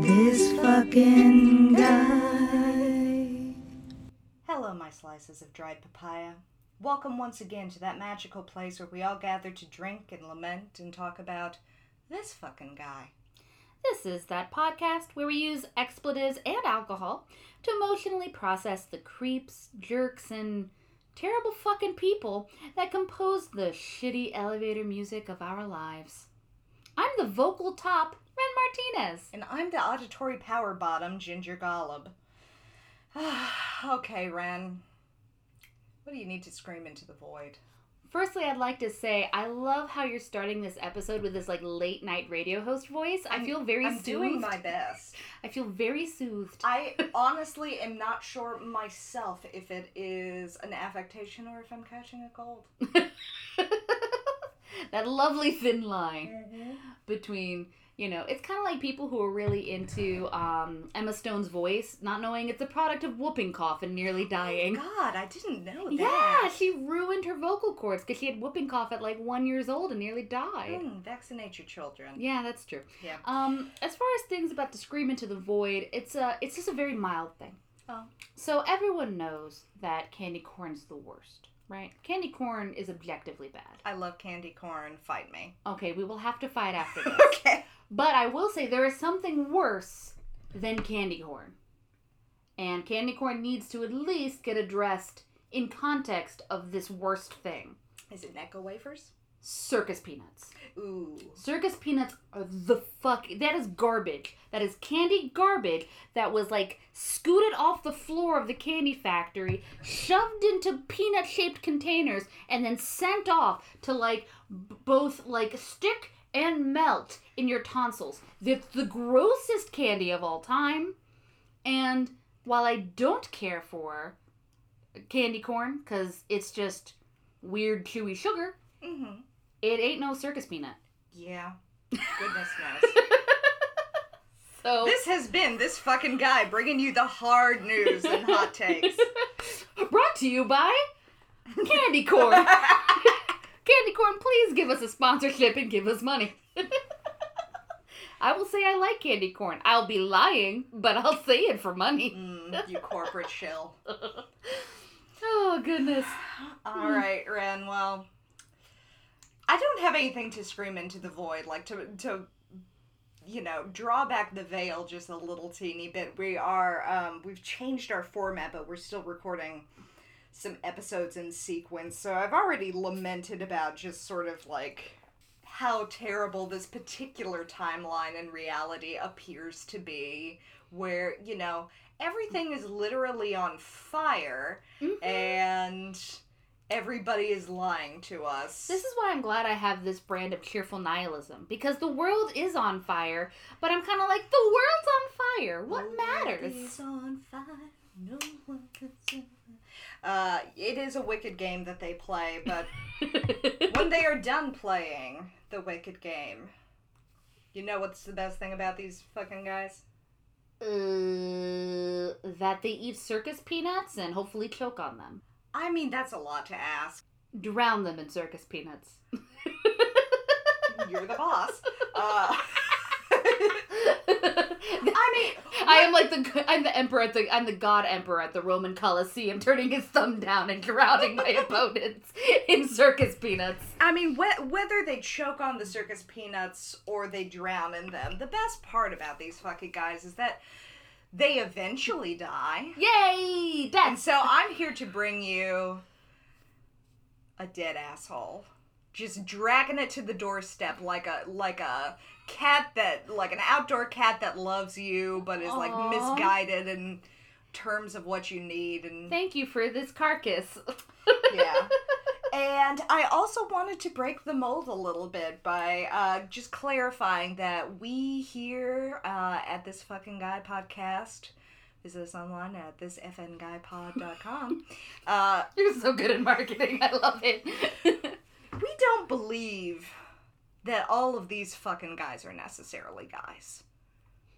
This fucking guy. Hello, my slices of dried papaya. Welcome once again to that magical place where we all gather to drink and lament and talk about this fucking guy. This is that podcast where we use expletives and alcohol to emotionally process the creeps, jerks, and terrible fucking people that compose the shitty elevator music of our lives. I'm the vocal top, Ren Martinez. And I'm the auditory power bottom, Ginger Golub. okay, Ren. What do you need to scream into the void? Firstly, I'd like to say I love how you're starting this episode with this like late night radio host voice. I feel very I'm soothed. doing my best. I feel very soothed. I honestly am not sure myself if it is an affectation or if I'm catching a cold. that lovely thin line mm-hmm. between you know it's kind of like people who are really into um, emma stone's voice not knowing it's a product of whooping cough and nearly dying God, I didn't know that. yeah she ruined her vocal cords because she had whooping cough at like one years old and nearly died Hmm, vaccinate your children. yeah that's true Yeah. um as far as things about to scream into the void it's a it's just a very mild thing Oh. so everyone knows that candy corn's the worst right candy corn is objectively bad I love candy corn. Fight me. okay we will have to fight after this okay. But I will say there is something worse than candy corn. And candy corn needs to at least get addressed in context of this worst thing. Is it Necco wafers? Circus peanuts. Ooh. Circus peanuts are the fuck that is garbage. That is candy garbage that was like scooted off the floor of the candy factory, shoved into peanut shaped containers and then sent off to like b- both like stick and melt in your tonsils. It's the grossest candy of all time. And while I don't care for candy corn cuz it's just weird chewy sugar, Mm-hmm. it ain't no circus peanut. Yeah. Goodness knows. So this has been this fucking guy bringing you the hard news and hot takes. brought to you by Candy Corn. Candy Corn, please give us a sponsorship and give us money. I will say I like candy corn. I'll be lying, but I'll say it for money. Mm, you corporate shill. Oh goodness. All right, Ren. Well, I don't have anything to scream into the void, like to to, you know, draw back the veil just a little teeny bit. We are um, we've changed our format, but we're still recording some episodes in sequence. So I've already lamented about just sort of like how terrible this particular timeline in reality appears to be, where you know everything is literally on fire Mhm. and everybody is lying to us. This is why I'm glad I have this brand of cheerful nihilism because the world is on fire, but I'm kind of like the world's on fire. What The matters? world is on fire, no one can see. Uh, it is a wicked game that they play, but when they are done playing the wicked game, you know what's the best thing about these fucking guys? uh, that they eat circus peanuts and hopefully choke on them. I mean, that's a lot to ask. Drown them in circus peanuts. You're the boss. Uh, I mean, I am like the I'm the emperor at the I'm the god emperor at the Roman Colosseum, turning his thumb down and drowning my opponents in circus peanuts. I mean, wh- whether they choke on the circus peanuts or they drown in them, the best part about these fucking guys is that they eventually die. Yay! And so I'm here to bring you a dead asshole. Just dragging it to the doorstep like a like a cat that like an outdoor cat that loves you but is like misguided in terms of what you need and Thank you for this carcass. yeah. And I also wanted to break the mold a little bit by uh, just clarifying that we here uh, at this fucking guy podcast, visit us online at thisfnguypod.com. Uh, You're so good at marketing. I love it. we don't believe that all of these fucking guys are necessarily guys.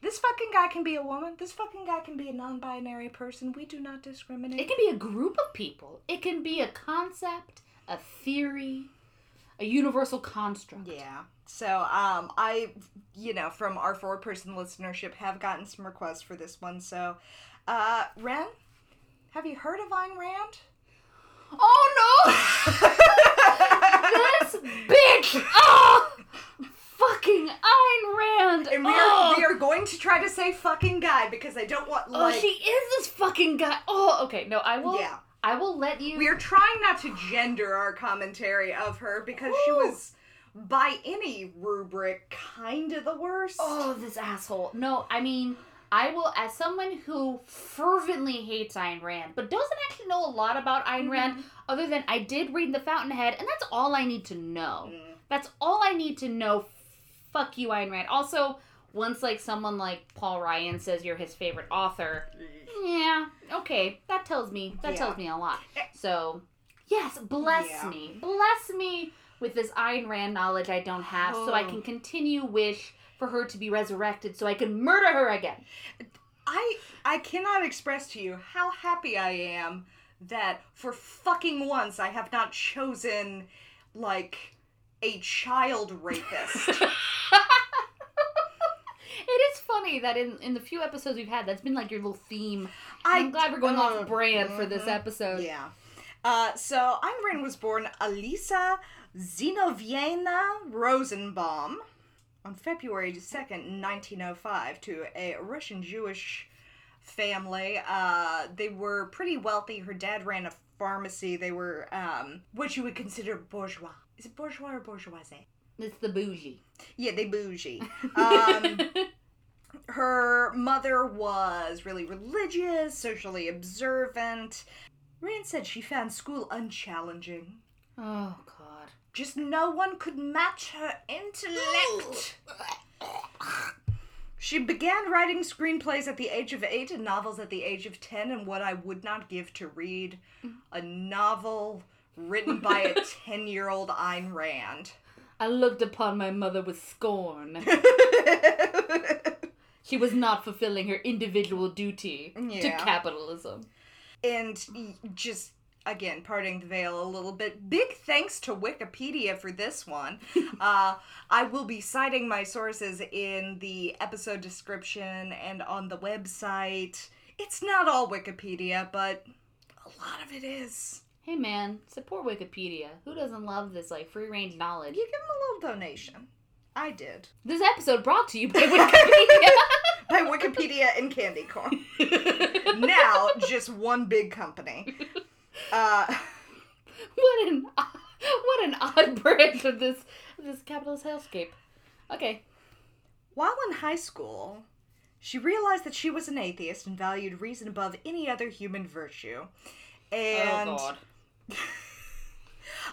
This fucking guy can be a woman. This fucking guy can be a non binary person. We do not discriminate. It can be a group of people. It can be a concept, a theory, a universal construct. Yeah. So, um, I, you know, from our four person listenership, have gotten some requests for this one. So, uh, Ren, have you heard of Ayn Rand? Oh no! this bitch! Oh! Fucking Ayn Rand! And we oh! are we are going to try to say fucking guy because I don't want Oh, she is this fucking guy. Oh, okay. No, I will. yeah. I will let you. We are trying not to gender our commentary of her because she was by any rubric kind of the worst. Oh, this asshole. No, I mean, I will, as someone who fervently hates Ayn Rand, but doesn't actually know a lot about Ayn Rand, other than I did read The Fountainhead, and that's all I need to know. Mm. That's all I need to know. Fuck you, Ayn Rand. Also, once like someone like Paul Ryan says you're his favorite author, yeah, okay, that tells me that Yeah. tells me a lot. Eh. So, yes, bless Yeah. me, bless me with this Ayn Rand knowledge I don't have, so I Oh. can continue wish for her to be resurrected, so I can murder her again. I I cannot express to you how happy I am that for fucking once I have not chosen like a child rapist. It is funny that in in the few episodes we've had, that's been like your little theme. I I'm glad we're going uh, off brand for this mhm. episode. Yeah. Uh, so Ayn Rand was born Elisa Zinoviena Rosenbaum on February 2nd, 1905, to a Russian Jewish family. Uh, they were pretty wealthy. Her dad ran a pharmacy. They were um, what you would consider bourgeois. Is it bourgeois or bourgeoisie? It's the bougie. Yeah, they bougie. Um, her mother was really religious, socially observant. Rand said she found school unchallenging. oh God. Just no one could match her intellect. She began writing screenplays at the age of eight and novels at the age of ten, and what I would not give to read a novel written by a 10 year old Ayn Rand. I looked upon my mother with scorn. She was not fulfilling her individual duty to capitalism. and just again parting the veil a little bit big thanks to wikipedia for this one uh, i will be citing my sources in the episode description and on the website it's not all wikipedia but a lot of it is Hey man, support Wikipedia. Who doesn't love this like free range knowledge? you give them a little donation i did This episode brought to you by Wikipedia. by wikipedia and candy corn now just one big company uh, what an what an odd branch of this of this capitalist hellscape. Okay. While in high school, she realized that she was an atheist and valued reason above any other human virtue. And oh god.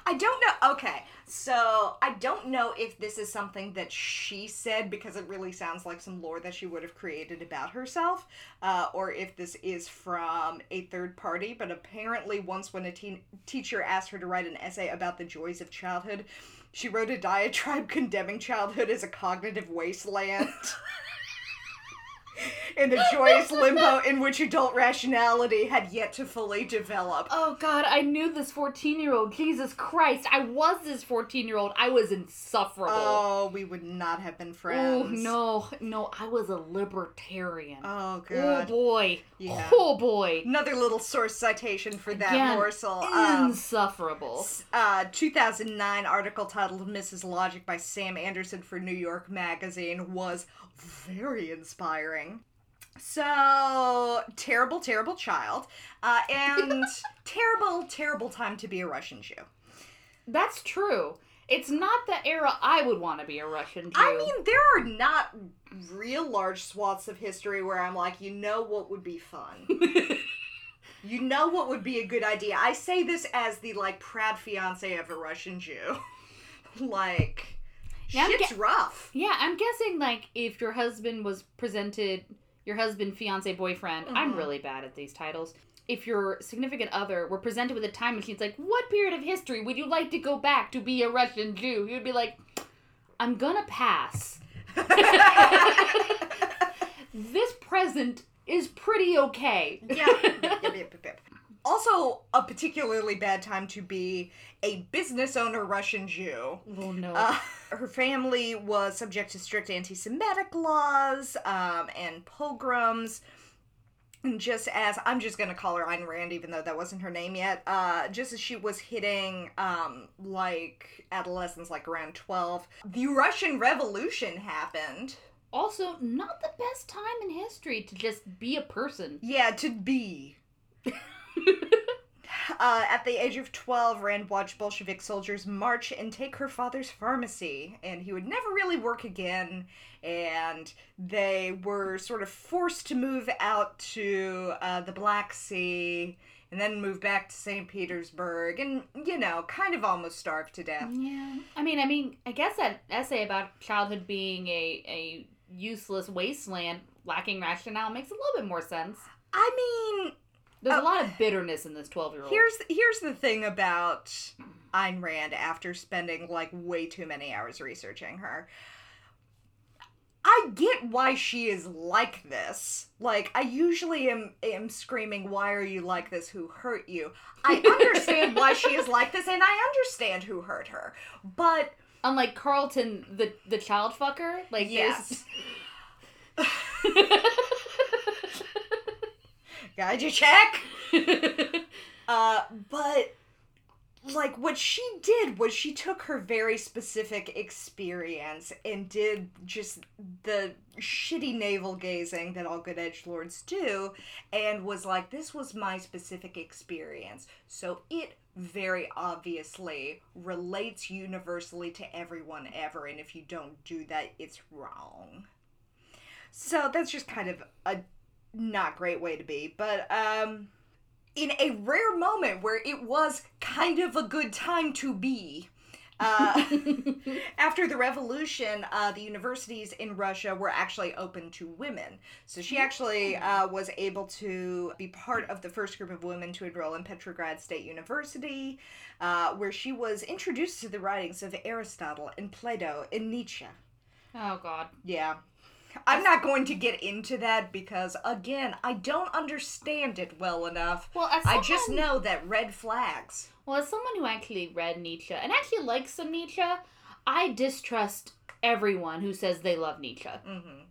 I don't know. Okay, so I don't know if this is something that she said because it really sounds like some lore that she would have created about herself, uh, or if this is from a third party. But apparently, once when a teen- teacher asked her to write an essay about the joys of childhood, she wrote a diatribe condemning childhood as a cognitive wasteland. in a joyous limbo in which adult rationality had yet to fully develop. Oh god, I knew this 14 year old. Jesus Christ, I was this 14 year old. I was insufferable. Oh, we would not have been friends. Oh no, no, I was a libertarian. Oh oh boy. Yeah. Oh boy. Another little source citation for that Again, morsel. Um, Insufferable. s- uh, 2009 article titled Mrs. Logic by Sam Anderson for New York Magazine was very inspiring. So, terrible, terrible child. Uh, and terrible, terrible time to be a Russian Jew. That's true. It's not the era I would want to be a Russian Jew. I mean, there are not real large swaths of history where I'm like, you know what would be fun. you know what would be a good idea. I say this as the like proud fiance of a Russian Jew. like, I'm shit's ge- rough. yeah, I'm guessing like if your husband was presented, your husband, fiance, boyfriend. I'm Mhm. really bad at these titles. If your significant other were presented with a time machine, it's like, what period of history would you like to go back to be a Russian Jew? You'd be like, I'm gonna pass. this present is pretty okay. yeah. Yep, yep, yep, yep. Also, a particularly bad time to be a business owner Russian Jew. Oh no. Uh, her family was subject to strict anti Semitic laws um, and pogroms. And just as I'm just gonna call her Ayn Rand, even though that wasn't her name yet, uh, just as she was hitting um, like adolescence, like around 12, the Russian Revolution happened. also, not the best time in history to just be a person. Yeah, to be. Uh, at the age of 12, Rand watched Bolshevik soldiers march and take her father's pharmacy, and he would never really work again. And they were sort of forced to move out to uh, the Black Sea and then move back to St. Petersburg and, you know, kind of almost starved to death. Yeah. I mean, I mean, I guess that essay about childhood being a a useless wasteland lacking rationale makes a little bit more sense. I mean, There's Oh. a lot of bitterness in this 12-year-old. Here's here's the thing about Ayn Rand after spending like way too many hours researching her. I get why she is like this. Like I usually am am screaming, "Why are you like this? Who hurt you?" I understand why she is like this, and I understand who hurt her. But Unlike Carlton, the the child fucker, like yes, got you check. Uh, but like what she did was she took her very specific experience and did just the shitty navel gazing that all good edge lords do and was like this was my specific experience so it very obviously relates universally to everyone ever and if you don't do that it's wrong so that's just kind of a not great way to be but um in a rare moment where it was kind of a good time to be. Uh, after the revolution, uh, the universities in Russia were actually open to women. So she actually uh, was able to be part of the first group of women to enroll in Petrograd State University, uh, where she was introduced to the writings of Aristotle and Plato and Nietzsche. oh god. Yeah. I'm not going to get into that because, again, I don't understand it well enough. Well, as I just know that red flags. Well, as someone who actually read Nietzsche and actually likes some Nietzsche, I distrust everyone who says they love Nietzsche. hmm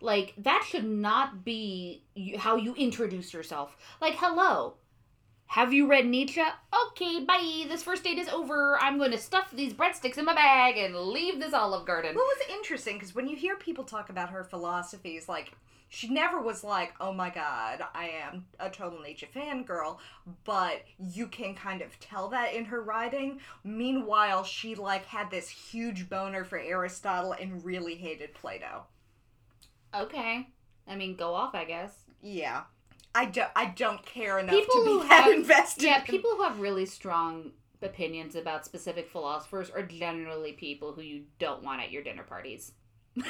Like that should not be how you introduce yourself. Like, hello. Have you read Nietzsche? Okay, bye. This first date is over. I'm going to stuff these breadsticks in my bag and leave this Olive Garden. What was interesting because when you hear people talk about her philosophies, like she never was like, "Oh my God, I am a total Nietzsche fangirl," but you can kind of tell that in her writing. Meanwhile, she like had this huge boner for Aristotle and really hated Plato. Okay. I mean, go off, I guess. Yeah, I don't. I don't care enough People to be that have- invested. Yeah, in- people who have really strong opinions about specific philosophers are generally people who you don't want at your dinner parties.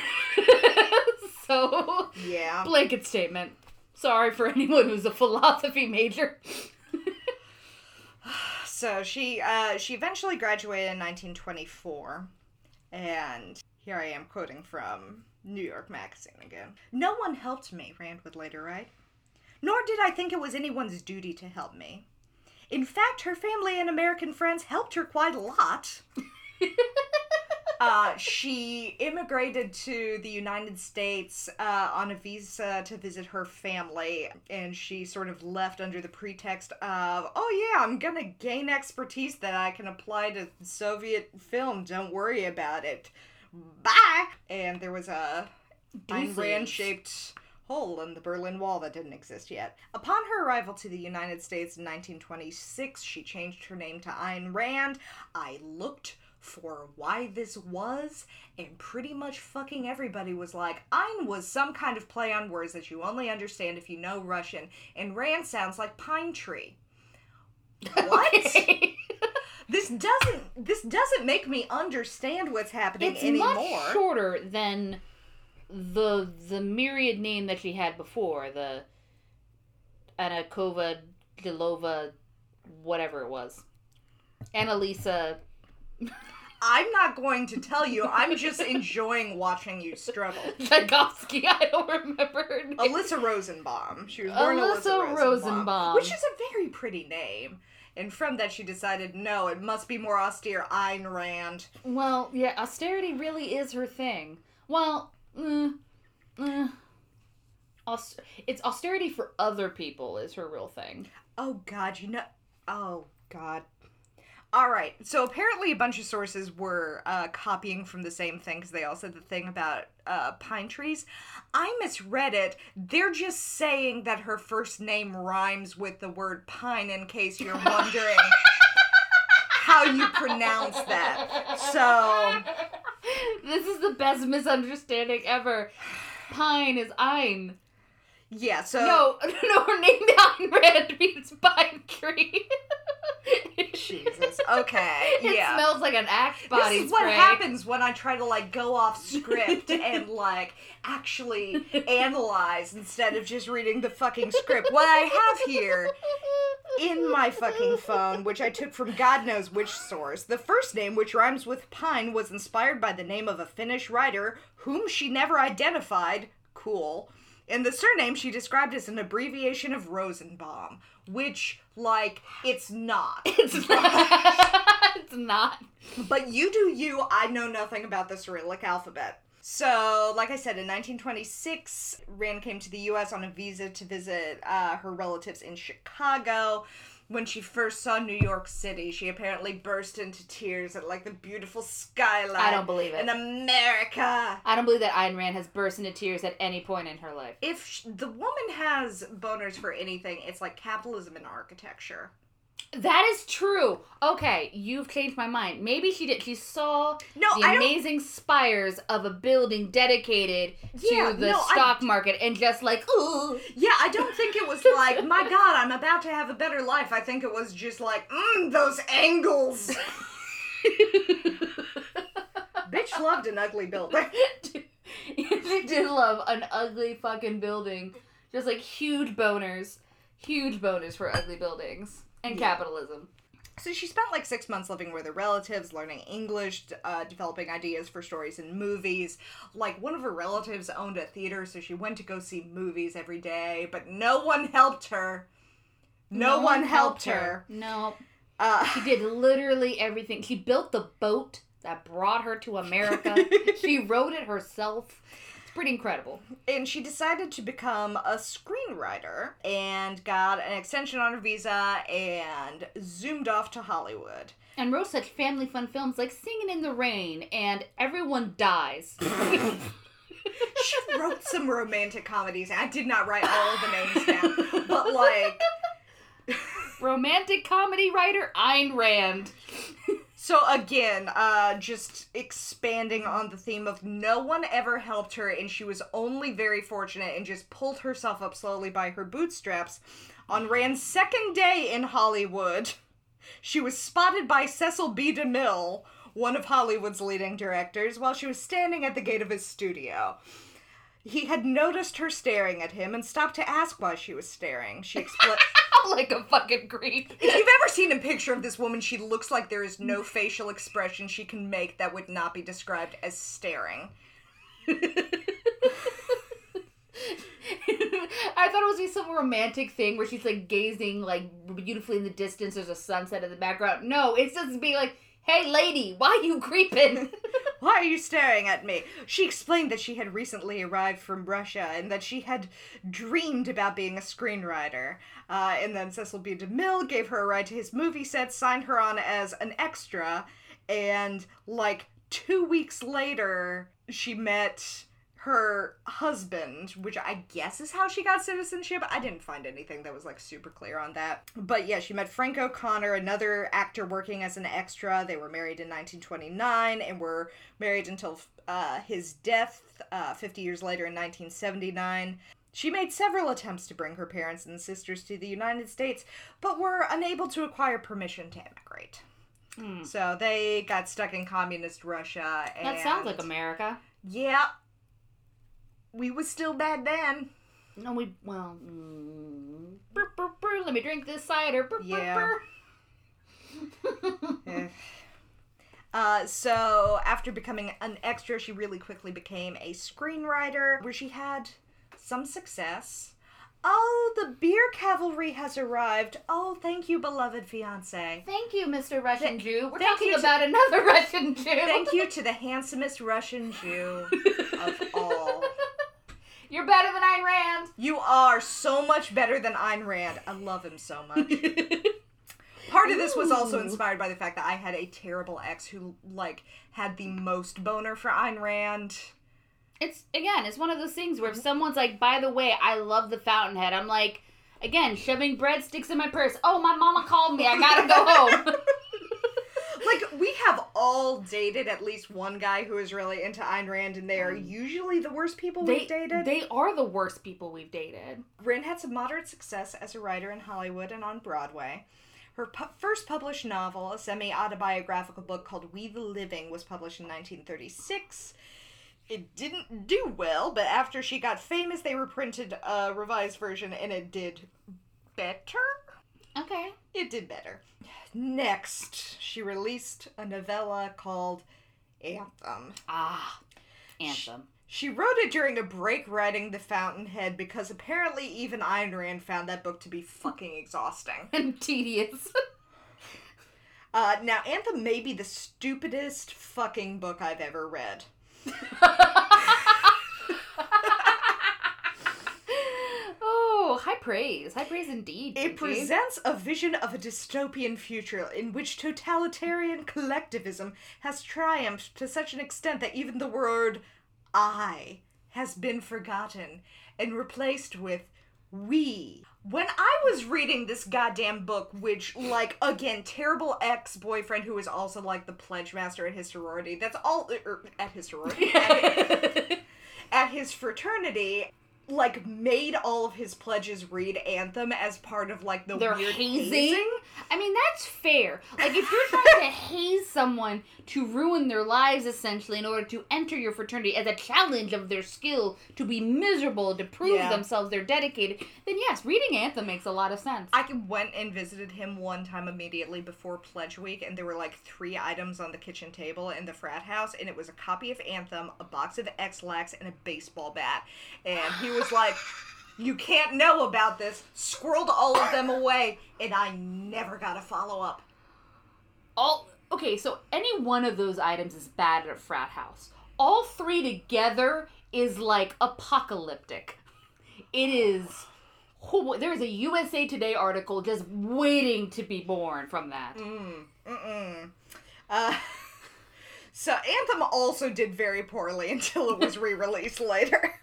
so, Yeah. blanket statement. Sorry for anyone who's a philosophy major. So she uh, she eventually graduated in 1924, and here I am quoting from New York Magazine again. No one helped me, Rand would later write. Nor did I think it was anyone's duty to help me. In fact, her family and American friends helped her quite a lot. uh, she immigrated to the United States uh, on a visa to visit her family, and she sort of left under the pretext of, oh, yeah, I'm gonna gain expertise that I can apply to Soviet film. Don't worry about it. Bye! And there was a. Rand shaped hole in the Berlin Wall that didn't exist yet. Upon her arrival to the United States in 1926, she changed her name to Ayn Rand. I looked for why this was, and pretty much fucking everybody was like, Ayn was some kind of play on words that you only understand if you know Russian, and Rand sounds like pine tree. What? Okay. this doesn't this doesn't make me understand what's happening it's anymore. much shorter than the the myriad name that she had before the Anakova Dilova whatever it was Annalisa I'm not going to tell you. I'm just enjoying watching you struggle. Tchaikovsky I don't remember her name. Alyssa Rosenbaum. She was born Alyssa, Alyssa Rosenbaum, Rosenbaum. which is a very pretty name. And from that, she decided, no, it must be more austere. Ayn Rand. Well, yeah, austerity really is her thing. Well, mm, mm, aus- it's austerity for other people is her real thing. Oh God, you know. Oh God. All right. So apparently, a bunch of sources were uh, copying from the same thing because they all said the thing about uh, pine trees. I misread it. They're just saying that her first name rhymes with the word pine. In case you're wondering how you pronounce that. So this is the best misunderstanding ever. Pine is Ein. yeah. So No, no, her name Ayn Rand means pine tree. Jesus. Okay. It yeah. smells like an Axe body this is what happens when I try to like go off script and like actually analyze instead of just reading the fucking script. What I have here in my fucking phone, which I took from God knows which source, the first name, which rhymes with pine, was inspired by the name of a Finnish writer whom she never identified. Cool. And the surname she described as an abbreviation of Rosenbaum, which, like, it's not. It's not. it's not. But you do you. I know nothing about the Cyrillic alphabet. So, like I said, in 1926, Rand came to the U.S. on a visa to visit uh, her relatives in Chicago. When she first saw New York City, she apparently burst into tears at like the beautiful skyline. I don't believe it. In America. I don't believe that Ayn Rand has burst into tears at any point in her life. If sh- the woman has boners for anything, it's like capitalism and architecture. That is true. Okay, you've changed my mind. Maybe she did. She saw No, the I don't. amazing spires of a building dedicated Yeah, to the no, I- stock market and just like, ooh. Yeah, I don't think it was like, my God, I'm about to have a better life. I think it was just like, mmm, those angles. Bitch loved an ugly building. she did love an ugly fucking building. Just like huge boners. Huge boners for ugly buildings. And Yeah. capitalism. So she spent like six months living with her relatives, learning English, uh, developing ideas for stories and movies. Like one of her relatives owned a theater, so she went to go see movies every day, but no one helped her. No, one, helped her. No. Uh, She did literally everything. She built the boat that brought her to America. she wrote it herself. Pretty incredible. and she decided to become a screenwriter and got an extension on her visa and zoomed off to Hollywood. And wrote such family fun films like Singing in the Rain and Everyone Dies. She wrote some romantic comedies. I did not write all of the names down, but like Romantic comedy writer Ayn Rand. So again, uh, just expanding on the theme of no one ever helped her, and she was only very fortunate and just pulled herself up slowly by her bootstraps. On Rand's second day in Hollywood, she was spotted by Cecil B. DeMille, one of Hollywood's leading directors, while she was standing at the gate of his studio. He had noticed her staring at him and stopped to ask why she was staring. She explained. like a fucking creep. If you've ever seen a picture of this woman, she looks like there is no facial expression she can make that would not be described as staring. I thought it was just some romantic thing where she's like gazing like beautifully in the distance. There's a sunset in the background. No, it's just being like, "Hey, lady, why you creeping?" Why are you staring at me? She explained that she had recently arrived from Russia and that she had dreamed about being a screenwriter. Uh, and then Cecil B. DeMille gave her a ride to his movie set, signed her on as an extra, and like two weeks later, she met her husband, which I guess is how she got citizenship. I didn't find anything that was like super clear on that. But yeah, she met Frank O'Connor, another actor working as an extra. They were married in 1929 and were married until uh, his death uh, 50 years later in 1979. She made several attempts to bring her parents and sisters to the United States, but were unable to acquire permission to immigrate. Hmm. So they got stuck in communist Russia. And that sounds like America. Yeah. We was still bad then. No, we well. Mm, brr, brr, brr, let me drink this cider. Yeah. Eh. Uh, so after becoming an extra, she really quickly became a screenwriter, where she had some success. Oh, the beer cavalry has arrived. Oh, thank you, beloved fiance. Thank you, Mr. Russian Th- Jew. We're talking you to- about another Russian Jew. Thank you to the handsomest Russian Jew of all. You're better than Ayn Rand. You are so much better than Ayn Rand. I love him so much. Part of this was also inspired by the fact that I had a terrible ex who like had the most boner for Ayn Rand. It's again, it's one of those things where if someone's like, "By the way, I love the Fountainhead," I'm like, again, shoving breadsticks in my purse. Oh, my mama called me. I gotta go home. Like we have all dated at least one guy who is really into Ayn Rand, and they are um, usually the worst people they we've dated. they are the worst people we've dated. Rand had some moderate success as a writer in Hollywood and on Broadway. Her pu- first published novel, a semi autobiographical book called We the Living, was published in 1936. It didn't do well, but after she got famous, they reprinted a revised version and it did better. Okay. It did better. Next, she released a novella called Anthem. Ah, anthem. She wrote it during a break writing The Fountainhead because apparently even Ayn Rand found that book to be fucking exhausting. And tedious. Uh, now, Anthem may be the stupidest fucking book I've ever read. oh, high praise. High praise indeed. It presents a vision of a dystopian future in which totalitarian collectivism has triumphed to such an extent that even the word I has been forgotten and replaced with we. When I was reading this goddamn book, which, like, again, terrible ex boyfriend who is also, like, the pledge master at his sorority, that's all, er, at his sorority, at, at his fraternity, like, made all of his pledges read Anthem as part of, like, the They're weird hazing? I mean, that's fair. Like, if you're trying to haze someone to ruin their lives, essentially, in order to enter your fraternity as a challenge of their skill to be miserable, to prove Yeah. themselves they're dedicated, then yes, reading Anthem makes a lot of sense. I went and visited him one time immediately before Pledge Week, and there were like three items on the kitchen table in the frat house, and it was a copy of Anthem, a box of Ex-Lax, and a baseball bat. And he was like, You can't know about this, squirreled all of them away, and I never got a follow up. all okay so any one of those items is bad at a frat house all three together is like apocalyptic it is oh, there's a usa today article just waiting to be born from that Mm, mm-mm. Uh, so Anthem also did very poorly until it was re-released later.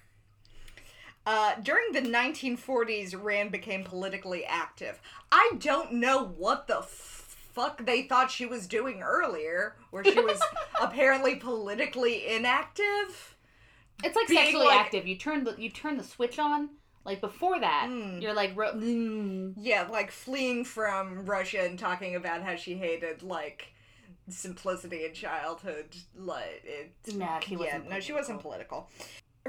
Uh, during the 1940s, Rand became politically active. I don't know what the fuck they thought she was doing earlier, where she was apparently politically inactive. it's like Being sexually like- active you turn the you turn the switch on like before that Mm. you're like ro- mm. Yeah, like fleeing from Russia and talking about how she hated like simplicity in childhood. Like it, Nah, she yeah, wasn't no, she wasn't political.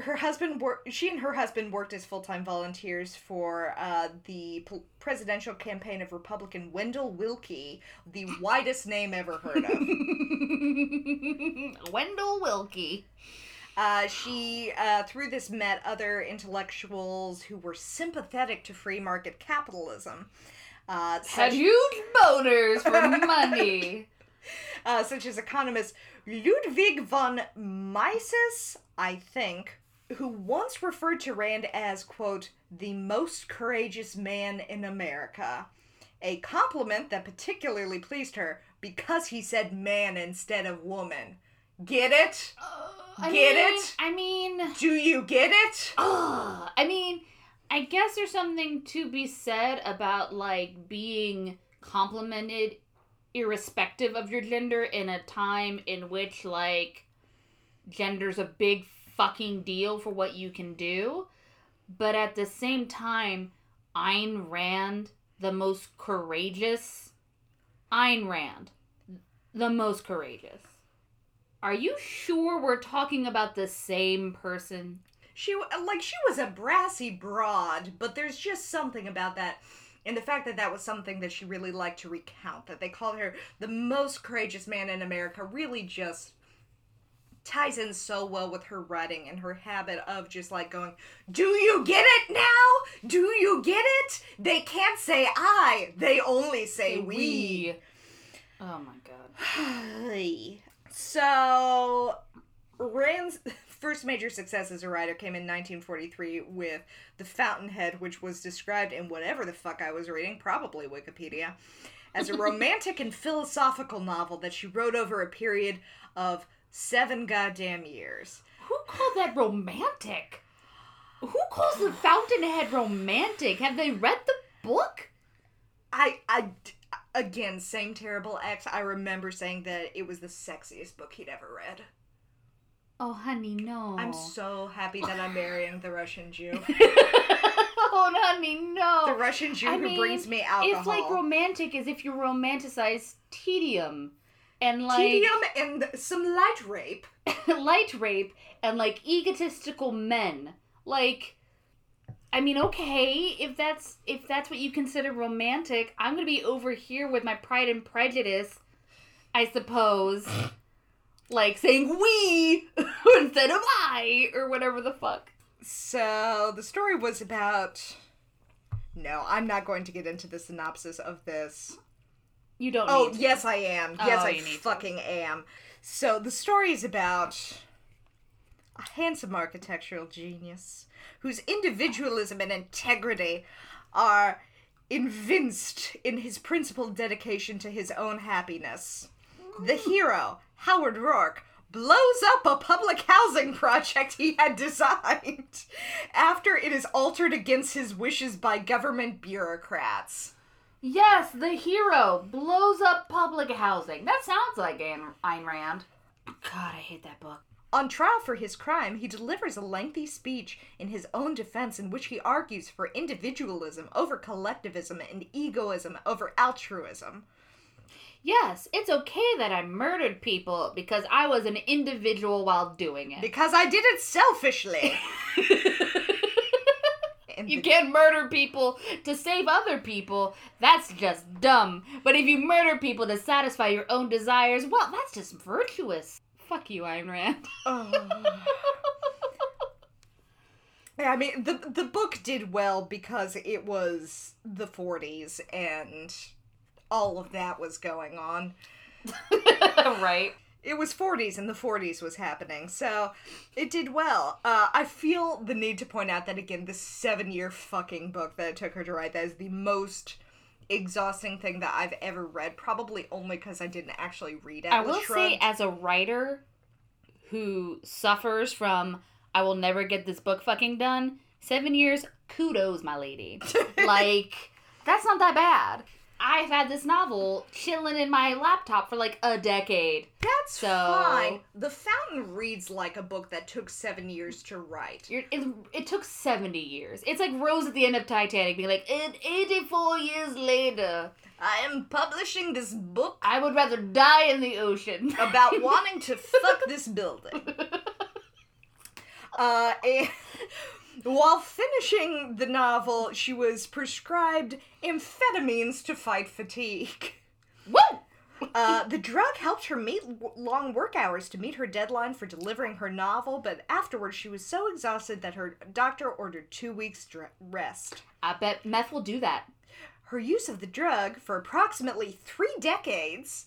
Her husband worked. She and her husband worked as full time volunteers for uh, the p- presidential campaign of Republican Wendell Willkie, the widest name ever heard of. wendell willkie Uh, she, uh, through this, met other intellectuals who were sympathetic to free market capitalism. Uh, had huge boners for money uh, such as economist Ludwig von Mises, I think, who once referred to Rand as, quote, the most courageous man in America. A compliment that particularly pleased her because he said man instead of woman. Get it? Uh, I Get mean- it? i mean Do you get it? Ugh. I mean, I guess there's something to be said about like being complimented irrespective of your gender in a time in which like gender's a big fucking deal for what you can do. But at the same time, Ayn Rand, the most courageous Ayn Rand, the most courageous. Are you sure we're talking about the same person? She like she was a brassy broad, but there's just something about that and the fact that that was something that she really liked to recount that they called her the most courageous man in America really just ties in so well with her writing and her habit of just like going, Do you get it now? Do you get it? They can't say I, they only say we. Oh my god. So, Rand's first major success as a writer came in 1943 with The Fountainhead, which was described in whatever the fuck I was reading, probably Wikipedia, as a romantic and philosophical novel that she wrote over a period of seven goddamn years. Who called that romantic? Who calls the Fountainhead romantic? Have they read the book? I, I, again, same terrible ex. I remember saying that it was the sexiest book he'd ever read. Oh, honey, no. I'm so happy that I'm marrying the Russian Jew. oh, honey, no. The Russian Jew I who mean, brings me alcohol. It's like romantic as if you romanticize tedium and like tedium and some light rape. light rape and like egotistical men. Like I mean, okay, if that's if that's what you consider romantic, I'm gonna be over here with my pride and prejudice, I suppose. like saying we instead of I or whatever the fuck. So the story was about. No, I'm not going to get into the synopsis of this. You don't Oh yes, I am. Yes, Oh, I you need to. fucking am. So the story is about a handsome architectural genius whose individualism and integrity are evinced in his principled dedication to his own happiness. The hero, Howard Roark, blows up a public housing project he had designed after it is altered against his wishes by government bureaucrats. Yes, the hero blows up public housing. That sounds like Ayn, Ayn Rand. God, I hate that book. On trial for his crime, he delivers a lengthy speech in his own defense in which he argues for individualism over collectivism and egoism over altruism. Yes, it's okay that I murdered people because I was an individual while doing it. Because I did it selfishly. You can't murder people to save other people. That's just dumb. But if you murder people to satisfy your own desires, well, that's just virtuous. Fuck you, Ayn Rand. Oh. Yeah, I mean, the the book did well because it was the 40s and all of that was going on. right. It was 40s and the 40s was happening so it did well uh, i feel the need to point out that again this seven year fucking book that it took her to write that is the most exhausting thing that i've ever read probably only because i didn't actually read it I will say, as a writer who suffers from I will never get this book fucking done, seven years, kudos, my lady. like, that's not that bad. I've had this novel chilling in my laptop for like a decade. that's so- fine the fountain reads like a book that took seven years to write You're, it, it took 70 years. It's like Rose at the end of Titanic being like, "And 84 years later, i am publishing this book I would rather die in the ocean. about wanting to fuck this building Uh, and while finishing the novel, she was prescribed amphetamines to fight fatigue. Woo! Uh, the drug helped her meet long work hours to meet her deadline for delivering her novel, but afterwards she was so exhausted that her doctor ordered two weeks' rest. I bet meth will do that. Her use of the drug for approximately three decades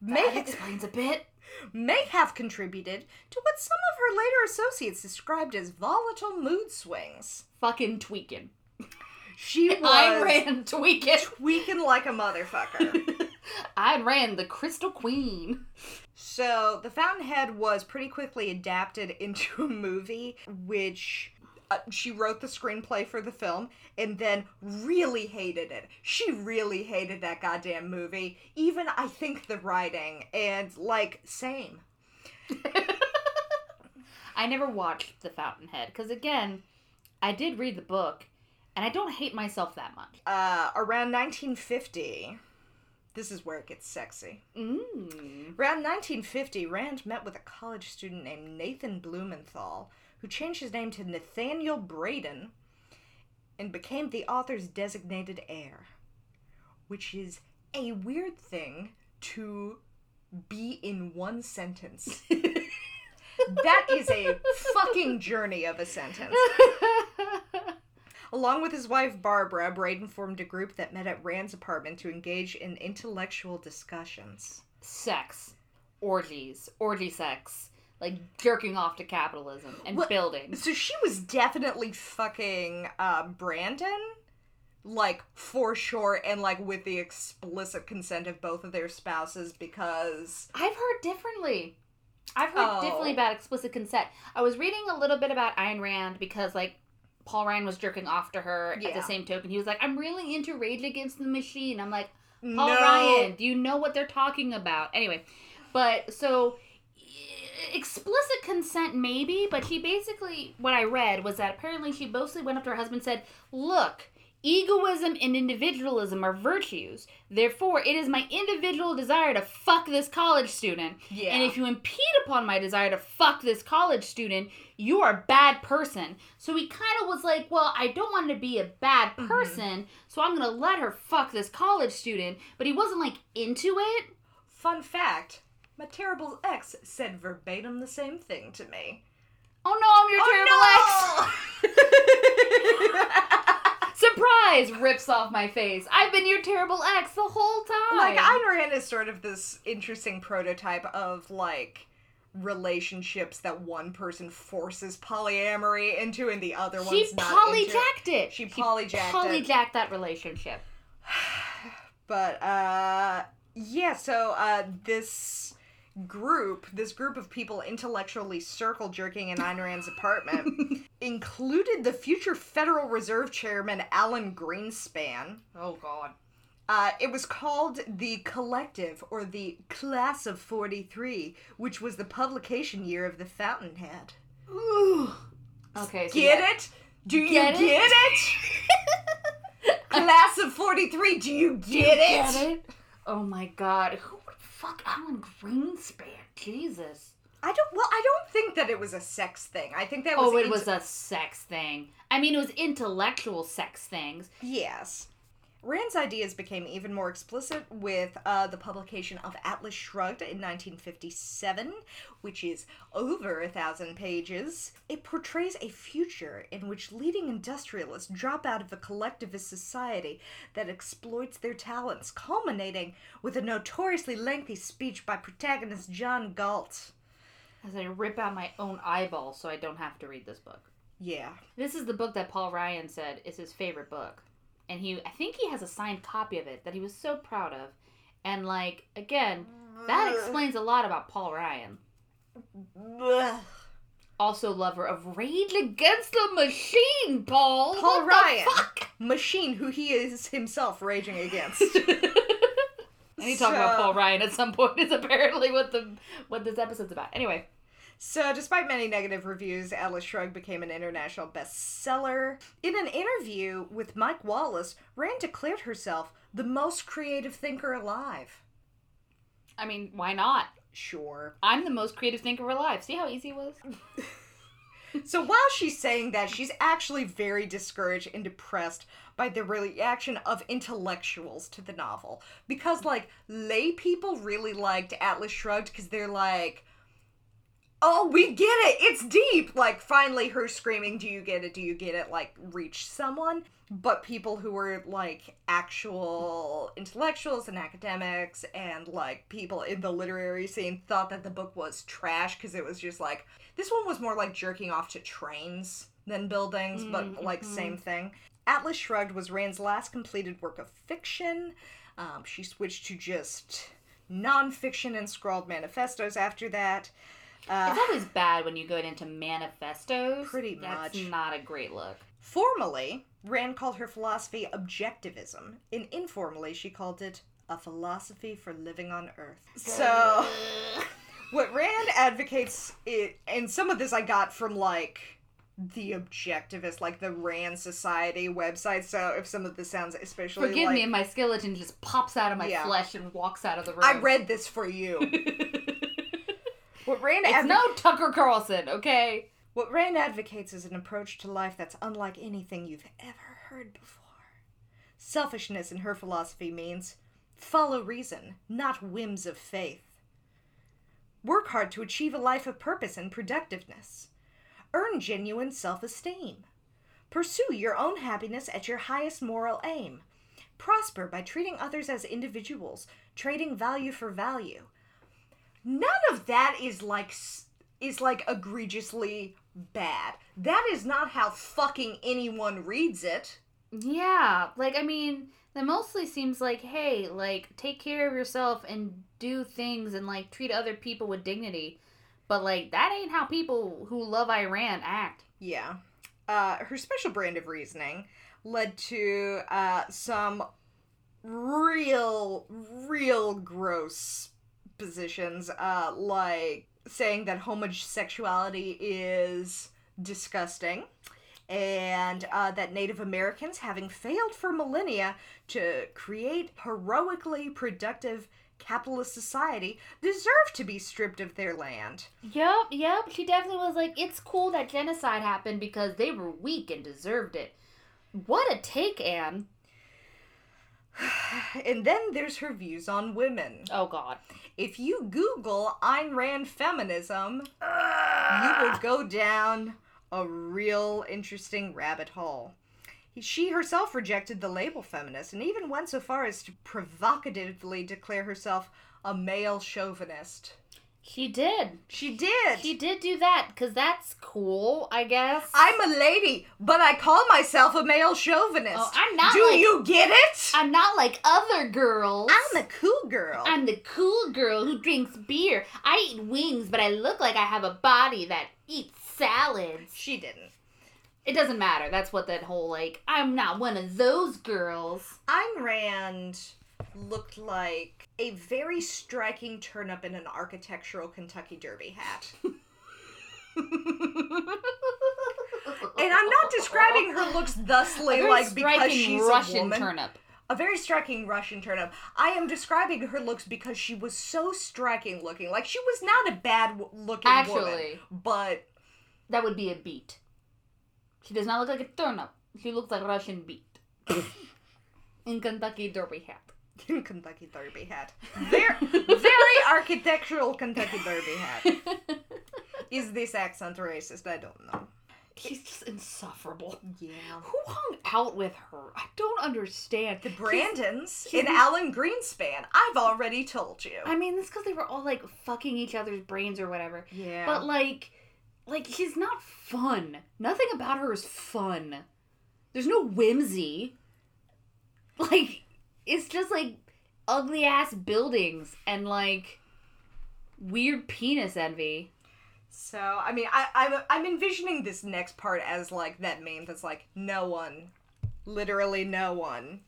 may, That explains a bit. May have contributed to what some of her later associates described as volatile mood swings. Fucking tweaking. She was Ayn Rand tweaking. tweaking like a motherfucker. Ayn Rand the Crystal Queen. so, The Fountainhead was pretty quickly adapted into a movie, which uh, she wrote the screenplay for the film and then really hated it. She really hated that goddamn movie. Even, I think, the writing. And, like, same. I never watched The Fountainhead because, again, I did read the book, and I don't hate myself that much. Uh, around 1950, this is where it gets sexy. Mm. Around 1950, Rand met with a college student named Nathan Blumenthal, who changed his name to Nathaniel Branden and became the author's designated heir. Which is a weird thing to be in one sentence. That is a fucking journey of a sentence. Along with his wife Barbara, Branden formed a group that met at Rand's apartment to engage in intellectual discussions. sex, orgies, orgy sex, like jerking off to capitalism and What- building. So she was definitely fucking uh, Branden, like for sure, and like with the explicit consent of both of their spouses because I've heard differently. I've heard Oh. differently about explicit consent. I was reading a little bit about Ayn Rand because like Paul Ryan was jerking off to her at the same token. He was like, I'm really into Rage Against the Machine. I'm like, Paul no, Ryan, do you know what they're talking about? Anyway, but so explicit consent maybe, but she basically what I read was that apparently she mostly went up to her husband and said, "Look, egoism and individualism are virtues. Therefore, it is my individual desire to fuck this college student. Yeah. And if you impede upon my desire to fuck this college student, you are a bad person. So he kind of was like, well, I don't want to be a bad Mm-hmm. person, so I'm going to let her fuck this college student. But he wasn't like into it. Fun fact: my terrible ex said verbatim the same thing to me. Oh no, I'm your terrible ex. Surprise! Rips off my face. I've been your terrible ex the whole time. like Ayn Rand is sort of this interesting prototype of like relationships that one person forces polyamory into and the other she one's not into. polyjacked it. She polyjacked it. polyjacked that relationship. But uh yeah, so uh this group, this group of people intellectually circle jerking in Ayn Rand's apartment included the future Federal Reserve Chairman Alan Greenspan. Oh god. Uh, it was called the Collective or the Class of 43, which was the publication year of the Fountainhead. Okay. So Get it? Do you Get get, it? it? Class of 43, do you get it? Get it? Oh my god. Who fuck Alan Greenspan? Jesus. I don't. Well, I don't think that it was a sex thing. I think that was. Oh, it int- was a sex thing. I mean, it was intellectual sex things. Yes. Rand's ideas became even more explicit with uh, the publication of Atlas Shrugged in 1957, which is over a thousand pages. It portrays a future in which leading industrialists drop out of a collectivist society that exploits their talents, culminating with a notoriously lengthy speech by protagonist John Galt. As I rip out my own eyeball so I don't have to read this book. Yeah. This is the book that Paul Ryan said is his favorite book. And he I think he has a signed copy of it that he was so proud of. And like again, that explains a lot about Paul Ryan. Also lover of Rage Against the Machine, Paul. Paul What the Ryan. fuck? Machine, who he is himself raging against. I need to talk about Paul Ryan at some point. Is apparently what the what this episode's about. Anyway, So, despite many negative reviews, Atlas Shrugged became an international bestseller. In an interview with Mike Wallace, Rand declared herself the most creative thinker alive. I mean, why not? Sure. I'm the most creative thinker alive. See how easy it was? So, while she's saying that, she's actually very discouraged and depressed by the reaction of intellectuals to the novel. Because, like, lay people really liked Atlas Shrugged because they're like, oh, we get it. It's deep. Like, finally, her screaming, do you get it? Do you get it? Like, reach someone. But people who were, like, actual intellectuals and academics and, like, people in the literary scene thought that the book was trash because it was just, like, this one was more like jerking off to trains than buildings, but, like, same thing. Atlas Shrugged was Rand's last completed work of fiction. Um, she switched to just nonfiction and scrawled manifestos after that. Uh, It's always bad when you go into manifestos. Pretty That's much. not a great look. Formally, Rand called her philosophy objectivism, and informally, she called it a philosophy for living on Earth. So, what Rand advocates, it, and some of this I got from like the objectivist, like the Rand Society website. So, if some of this sounds especially Forgive like, me, my skeleton just pops out of my Yeah. flesh and walks out of the room. I read this for you. what Rand it's advo- no Tucker Carlson, okay? What Rand advocates is an approach to life that's unlike anything you've ever heard before. Selfishness in her philosophy means follow reason, not whims of faith. Work hard to achieve a life of purpose and productiveness. Earn genuine self esteem. Pursue your own happiness at your highest moral aim. Prosper by treating others as individuals, trading value for value. None of that is like is like egregiously bad. That is not how fucking anyone reads it. Yeah, like I mean, that mostly seems like, hey, like take care of yourself and do things and like treat other people with dignity. But like that ain't how people who love Ayn Rand act. Yeah. Uh, her special brand of reasoning led to uh, some real, real gross positions, uh, like saying that homosexuality is disgusting. And uh, that Native Americans, having failed for millennia to create heroically productive capitalist society, deserve to be stripped of their land. Yep, yep. She definitely was like, it's cool that genocide happened because they were weak and deserved it. What a take, Anne. And then there's her views on women. Oh God. If you Google Ayn Rand feminism, you will ah! go down a real interesting rabbit hole. She herself rejected the label feminist and even went so far as to provocatively declare herself a male chauvinist. She did. She did. She did do that because that's cool, I guess. I'm a lady, but I call myself a male chauvinist. Oh, I'm not Do like- you get it? I'm not like other girls. I'm the cool girl. I'm the cool girl who drinks beer. I eat wings, but I look like I have a body that eats salads. she didn't. It doesn't matter. That's what that whole like I'm not one of those girls. Ayn Rand looked like a very striking turnip in an architectural Kentucky Derby hat. And I'm not describing her looks thusly like because she's Russian a woman. turnip. A very striking Russian turnip. I am describing her looks because she was so striking looking. Like she was not a bad looking woman, Actually. but That would be a beet. She does not look like a turnip. She looks like Russian beet. In Kentucky Derby hat. Kentucky Derby hat. Very, very architectural Kentucky Derby hat. Is this accent racist? I don't know. He's just insufferable. Yeah. Who hung out with her? I don't understand. The Brandens he's- in Alan Greenspan. I've already told you. I mean, that's because they were all like fucking each other's brains or whatever. yeah. But like, like she's not fun. Nothing about her is fun. There's no whimsy. Like, it's just like ugly ass buildings and like weird penis envy. so I mean, I, I'm I'm envisioning this next part as like that meme that's like no one, literally no one.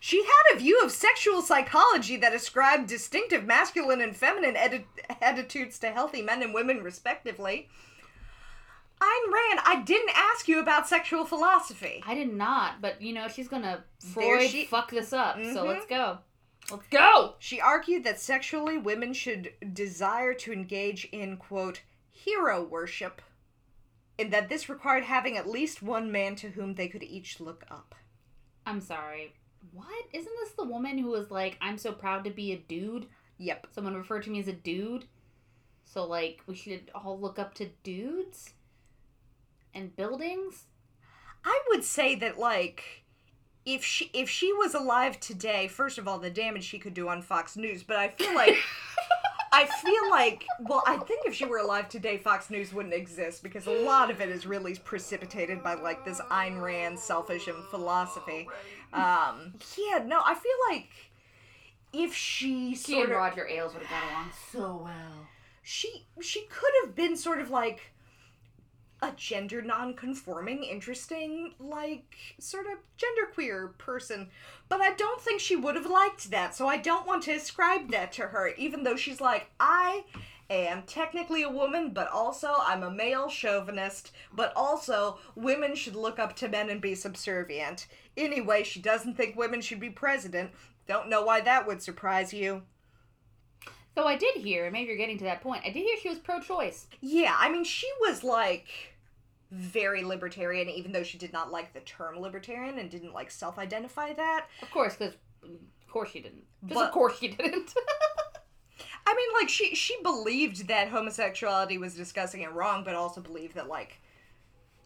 She had a view of sexual psychology that ascribed distinctive masculine and feminine atti- attitudes to healthy men and women, respectively. Ayn Rand, I didn't ask you about sexual philosophy. I did not, but you know she's gonna Freud she- fuck this up. So Mhm. let's go. Let's go. She argued that sexually women should desire to engage in, quote, hero worship, and that this required having at least one man to whom they could each look up. I'm sorry. What? Isn't this the woman who was like, I'm so proud to be a dude? Yep. Someone referred to me as a dude. So like we should all look up to dudes and buildings. I would say that, like, if she if she was alive today, first of all, the damage she could do on Fox News, but I feel like I feel like well, I think if she were alive today, Fox News wouldn't exist because a lot of it is really precipitated by like this Ayn Rand selfism philosophy. Um, yeah, no, I feel like if she She sort and of Roger Ailes would have got along so well. she she could have been sort of like a gender non-conforming interesting like sort of genderqueer person but i don't think she would have liked that so i don't want to ascribe that to her even though she's like i am technically a woman but also i'm a male chauvinist but also women should look up to men and be subservient. Anyway she doesn't think women should be president. Don't know why that would surprise you Though I did hear, and maybe you're getting to that point, I did hear she was pro choice. Yeah, I mean, she was like very libertarian, even though she did not like the term libertarian and didn't like self identify that. Of course, because of course she didn't. But- of course she didn't. I mean, like she she believed that homosexuality was disgusting and wrong, but also believed that like,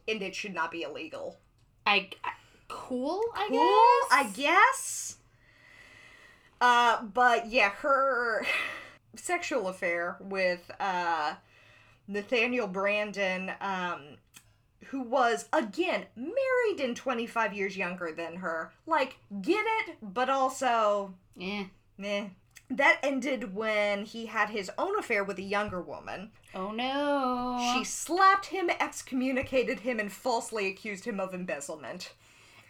and it should not be illegal. I, I cool. I Cool, guess. I guess. Uh, but yeah, her sexual affair with uh Nathaniel Branden, um, who was again married and twenty five years younger than her. Like, get it, but also Yeah. meh. That ended when he had his own affair with a younger woman. Oh no. She slapped him, excommunicated him, and falsely accused him of embezzlement.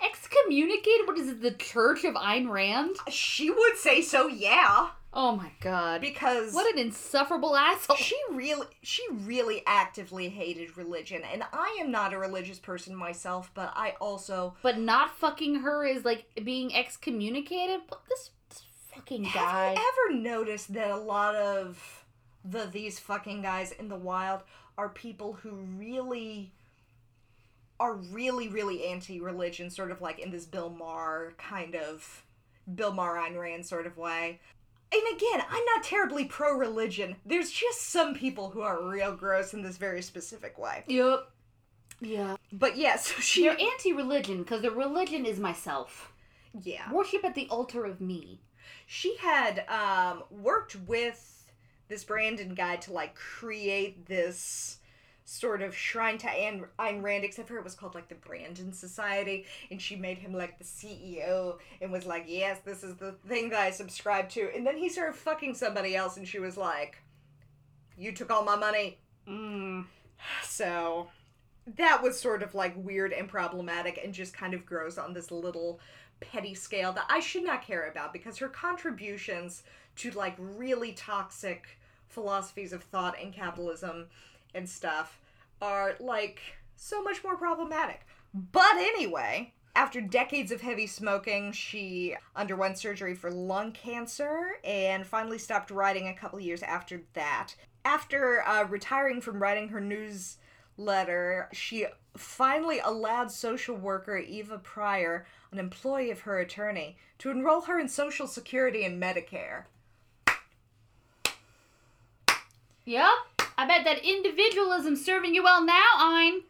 excommunicated. What is it? The Church of Ayn Rand? She would say so, yeah, Oh my god. because What an insufferable asshole. she really, she really actively hated religion, and I am not a religious person myself, but I also But not fucking her is like being excommunicated. But this, this fucking guy. Have you ever noticed that a lot of the these fucking guys in the wild are people who really are really really anti-religion, sort of like in this Bill Maher kind of Bill Maher Ayn Rand sort of way. And again, I'm not terribly pro-religion. There's just some people who are real gross in this very specific way. Yep. Yeah. But yeah, so she They're anti-religion because the religion is myself. yeah. Worship at the altar of me. she had um, worked with this Branden guy to like create this sort of shrine to Ayn, Ayn Rand, except for it was called like the Branden Society, and she made him like the CEO and was like, "Yes, this is the thing that I subscribe to." And then he started fucking somebody else, and she was like, "You took all my money." Mm. So that was sort of like weird and problematic and just kind of grows on this little petty scale that I should not care about because her contributions to like really toxic philosophies of thought and capitalism and stuff are like so much more problematic. But anyway, after decades of heavy smoking, she underwent surgery for lung cancer and finally stopped writing a couple years after that. After uh, retiring from writing her newsletter, she finally allowed social worker Eva Pryor, an employee of her attorney, to enroll her in Social Security and Medicare. Yep. I bet that individualism's serving you well now, Ayn.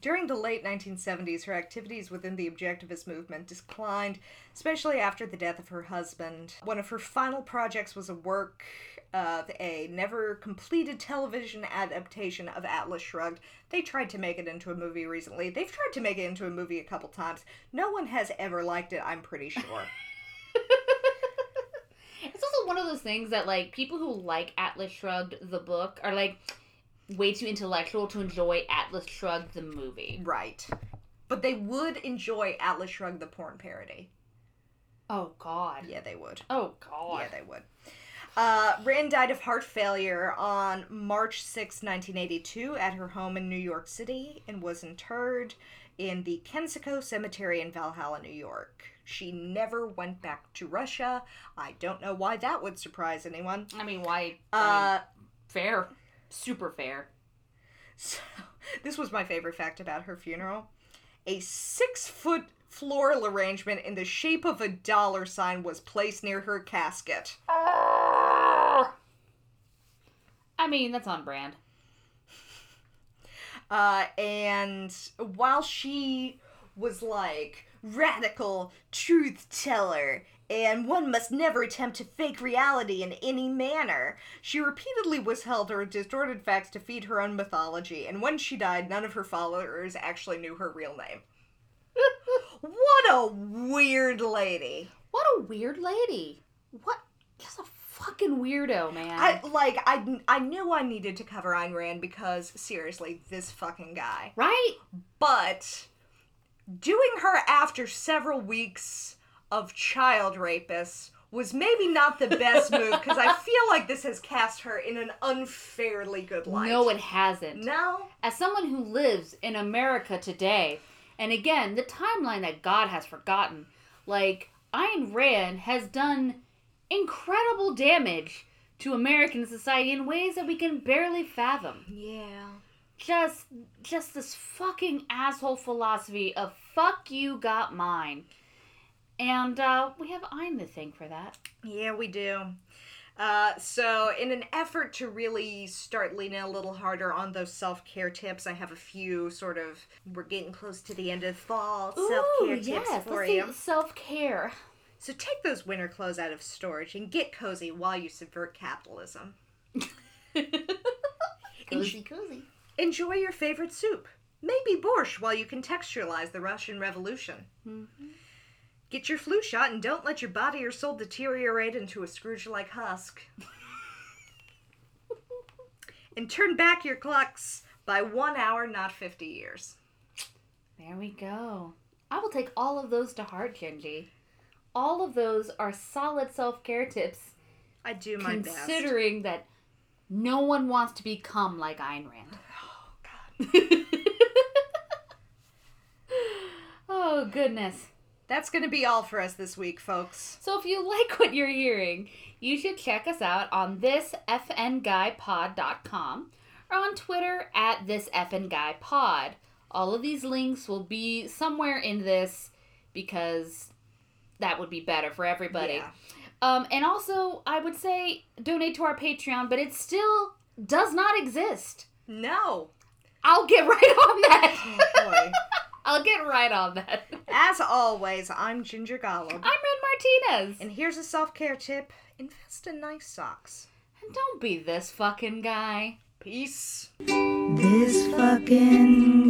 During the late 1970s, her activities within the objectivist movement declined, especially after the death of her husband. One of her final projects was a work of a never completed television adaptation of Atlas Shrugged. They tried to make it into a movie recently. They've tried to make it into a movie a couple times. No one has ever liked it, I'm pretty sure. It's also one of those things that like people who like Atlas Shrugged the book are like way too intellectual to enjoy Atlas Shrugged the movie. right. But they would enjoy Atlas Shrugged the porn parody. Oh god. Yeah, they would. Oh god. Yeah, they would. Uh, Rand died of heart failure on March 6, 1982, at her home in New York City and was interred in the Kensico Cemetery in Valhalla, New York. She never went back to Russia. I don't know why that would surprise anyone. I mean, why? Uh, fair. Super fair. so, this was my favorite fact about her funeral. A six foot floral arrangement in the shape of a dollar sign was placed near her casket. I mean, that's on brand. Uh, and while she was like radical truth teller and one must never attempt to fake reality in any manner, she repeatedly withheld or distorted facts to feed her own mythology. And when she died, none of her followers actually knew her real name. what a weird lady. What a weird lady. What? Just a fucking weirdo, man. I like I I knew I needed to cover Ayn Rand because seriously, this fucking guy. right? But doing her after several weeks of child rapists was maybe not the best move because I feel like this has cast her in an unfairly good light. No, it hasn't. No. As someone who lives in America today, and again, the timeline that God has forgotten, like, Ayn Rand has done incredible damage to American society in ways that we can barely fathom. Yeah. Just just this fucking asshole philosophy of fuck you got mine. And uh, we have i'm to thank for that. Yeah, we do. Uh, so, in an effort to really start leaning a little harder on those self care tips, I have a few sort of. We're getting close to the end of fall self care tips for you. Self care. So, take those winter clothes out of storage and get cozy while you subvert capitalism. cozy, cozy. Enjoy your favorite soup. Maybe borscht while you contextualize the Russian Revolution. Mm-hmm. Get your flu shot and don't let your body or soul deteriorate into a Scrooge like husk. and turn back your clocks by one hour, not 50 years. There we go. I will take all of those to heart, Genji. All of those are solid self care tips, I do my best. considering that no one wants to become like Ayn Rand. Oh, goodness. That's going to be all for us this week, folks. So if you like what you're hearing, you should check us out on thisfnguypod.com or on Twitter at thisfnguypod. All of these links will be somewhere in this because that would be better for everybody. Yeah. Um, and also, I would say donate to our Patreon, but it still does not exist. No. I'll get right on that. Oh, boy. I'll get right on that. As always, I'm Ginger Gollum. I'm Red Martinez. And here's a self care tip invest in nice socks. And don't be this fucking guy. Peace. This fucking